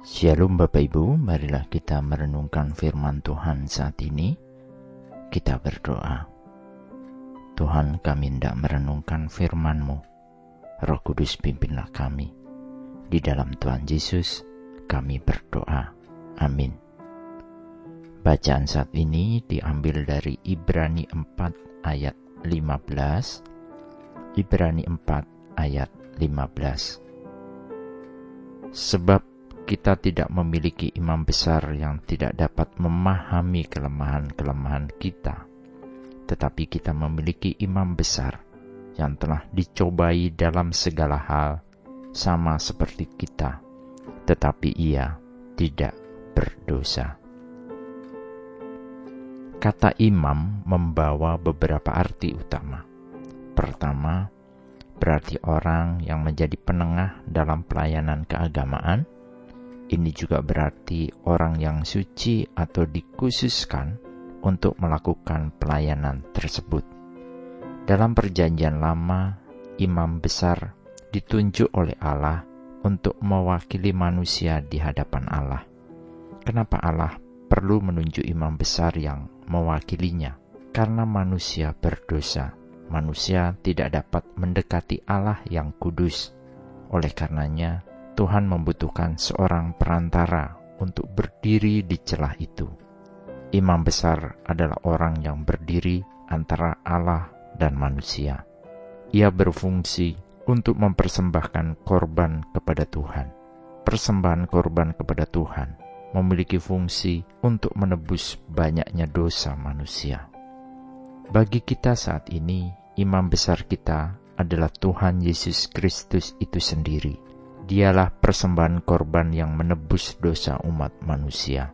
Shalom Bapak Ibu, marilah kita merenungkan firman Tuhan saat ini. Kita berdoa. Tuhan kami hendak merenungkan firman-Mu. Roh Kudus pimpinlah kami. Di dalam Tuhan Yesus kami berdoa. Amin. Bacaan saat ini diambil dari Ibrani 4 ayat 15. Ibrani 4 ayat 15. Sebab kita tidak memiliki imam besar yang tidak dapat memahami kelemahan-kelemahan kita, tetapi kita memiliki imam besar yang telah dicobai dalam segala hal, sama seperti kita, tetapi ia tidak berdosa. Kata imam membawa beberapa arti utama. Pertama, berarti orang yang menjadi penengah dalam pelayanan keagamaan ini juga berarti orang yang suci atau dikhususkan untuk melakukan pelayanan tersebut. Dalam Perjanjian Lama, imam besar ditunjuk oleh Allah untuk mewakili manusia di hadapan Allah. Kenapa Allah perlu menunjuk imam besar yang mewakilinya? Karena manusia berdosa. Manusia tidak dapat mendekati Allah yang kudus. Oleh karenanya, Tuhan membutuhkan seorang perantara untuk berdiri di celah itu. Imam besar adalah orang yang berdiri antara Allah dan manusia. Ia berfungsi untuk mempersembahkan korban kepada Tuhan. Persembahan korban kepada Tuhan memiliki fungsi untuk menebus banyaknya dosa manusia. Bagi kita saat ini, imam besar kita adalah Tuhan Yesus Kristus itu sendiri Dialah persembahan korban yang menebus dosa umat manusia.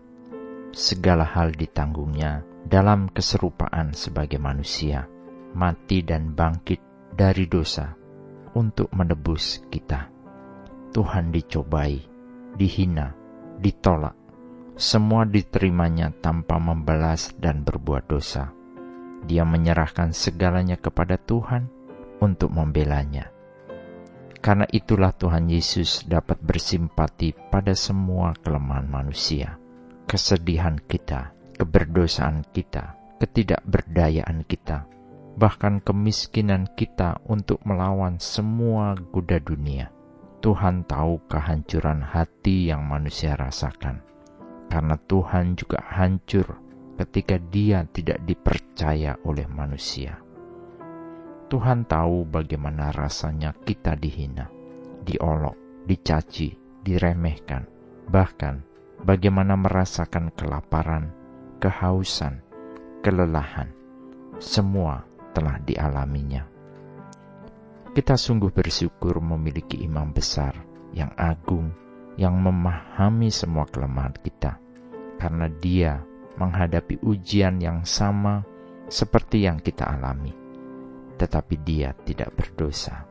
Segala hal ditanggungnya dalam keserupaan sebagai manusia, mati dan bangkit dari dosa untuk menebus kita. Tuhan dicobai, dihina, ditolak, semua diterimanya tanpa membalas dan berbuat dosa. Dia menyerahkan segalanya kepada Tuhan untuk membelanya karena itulah Tuhan Yesus dapat bersimpati pada semua kelemahan manusia, kesedihan kita, keberdosaan kita, ketidakberdayaan kita, bahkan kemiskinan kita untuk melawan semua goda dunia. Tuhan tahu kehancuran hati yang manusia rasakan, karena Tuhan juga hancur ketika Dia tidak dipercaya oleh manusia. Tuhan tahu bagaimana rasanya kita dihina, diolok, dicaci, diremehkan, bahkan bagaimana merasakan kelaparan, kehausan, kelelahan. Semua telah dialaminya. Kita sungguh bersyukur memiliki imam besar yang agung, yang memahami semua kelemahan kita, karena dia menghadapi ujian yang sama seperti yang kita alami tetapi dia tidak berdosa.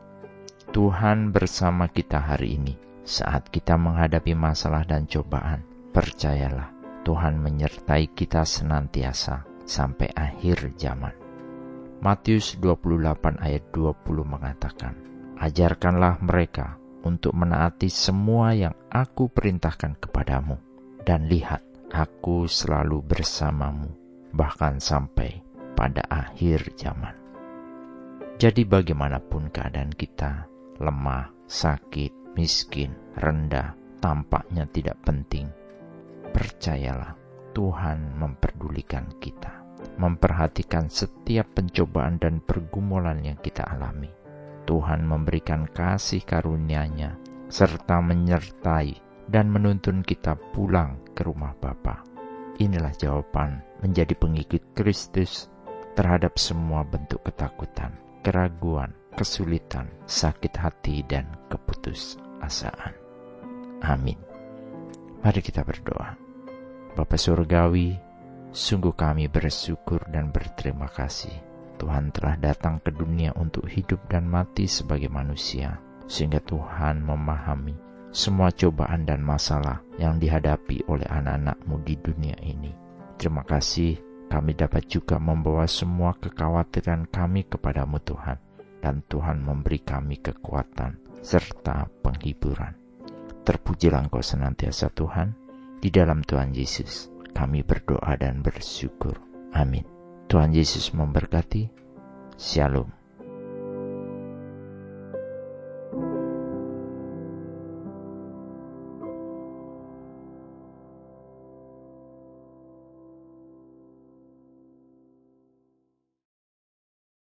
Tuhan bersama kita hari ini saat kita menghadapi masalah dan cobaan. Percayalah, Tuhan menyertai kita senantiasa sampai akhir zaman. Matius 28 ayat 20 mengatakan, Ajarkanlah mereka untuk menaati semua yang aku perintahkan kepadamu. Dan lihat, aku selalu bersamamu, bahkan sampai pada akhir zaman. Jadi bagaimanapun keadaan kita, lemah, sakit, miskin, rendah, tampaknya tidak penting. Percayalah, Tuhan memperdulikan kita, memperhatikan setiap pencobaan dan pergumulan yang kita alami. Tuhan memberikan kasih karunia-Nya serta menyertai dan menuntun kita pulang ke rumah Bapa. Inilah jawaban menjadi pengikut Kristus terhadap semua bentuk ketakutan keraguan, kesulitan, sakit hati, dan keputusasaan. Amin. Mari kita berdoa. Bapa Surgawi, sungguh kami bersyukur dan berterima kasih. Tuhan telah datang ke dunia untuk hidup dan mati sebagai manusia, sehingga Tuhan memahami semua cobaan dan masalah yang dihadapi oleh anak-anakmu di dunia ini. Terima kasih kami dapat juga membawa semua kekhawatiran kami kepadamu Tuhan, dan Tuhan memberi kami kekuatan serta penghiburan. Terpujilah Engkau senantiasa Tuhan. Di dalam Tuhan Yesus kami berdoa dan bersyukur. Amin. Tuhan Yesus memberkati. Shalom.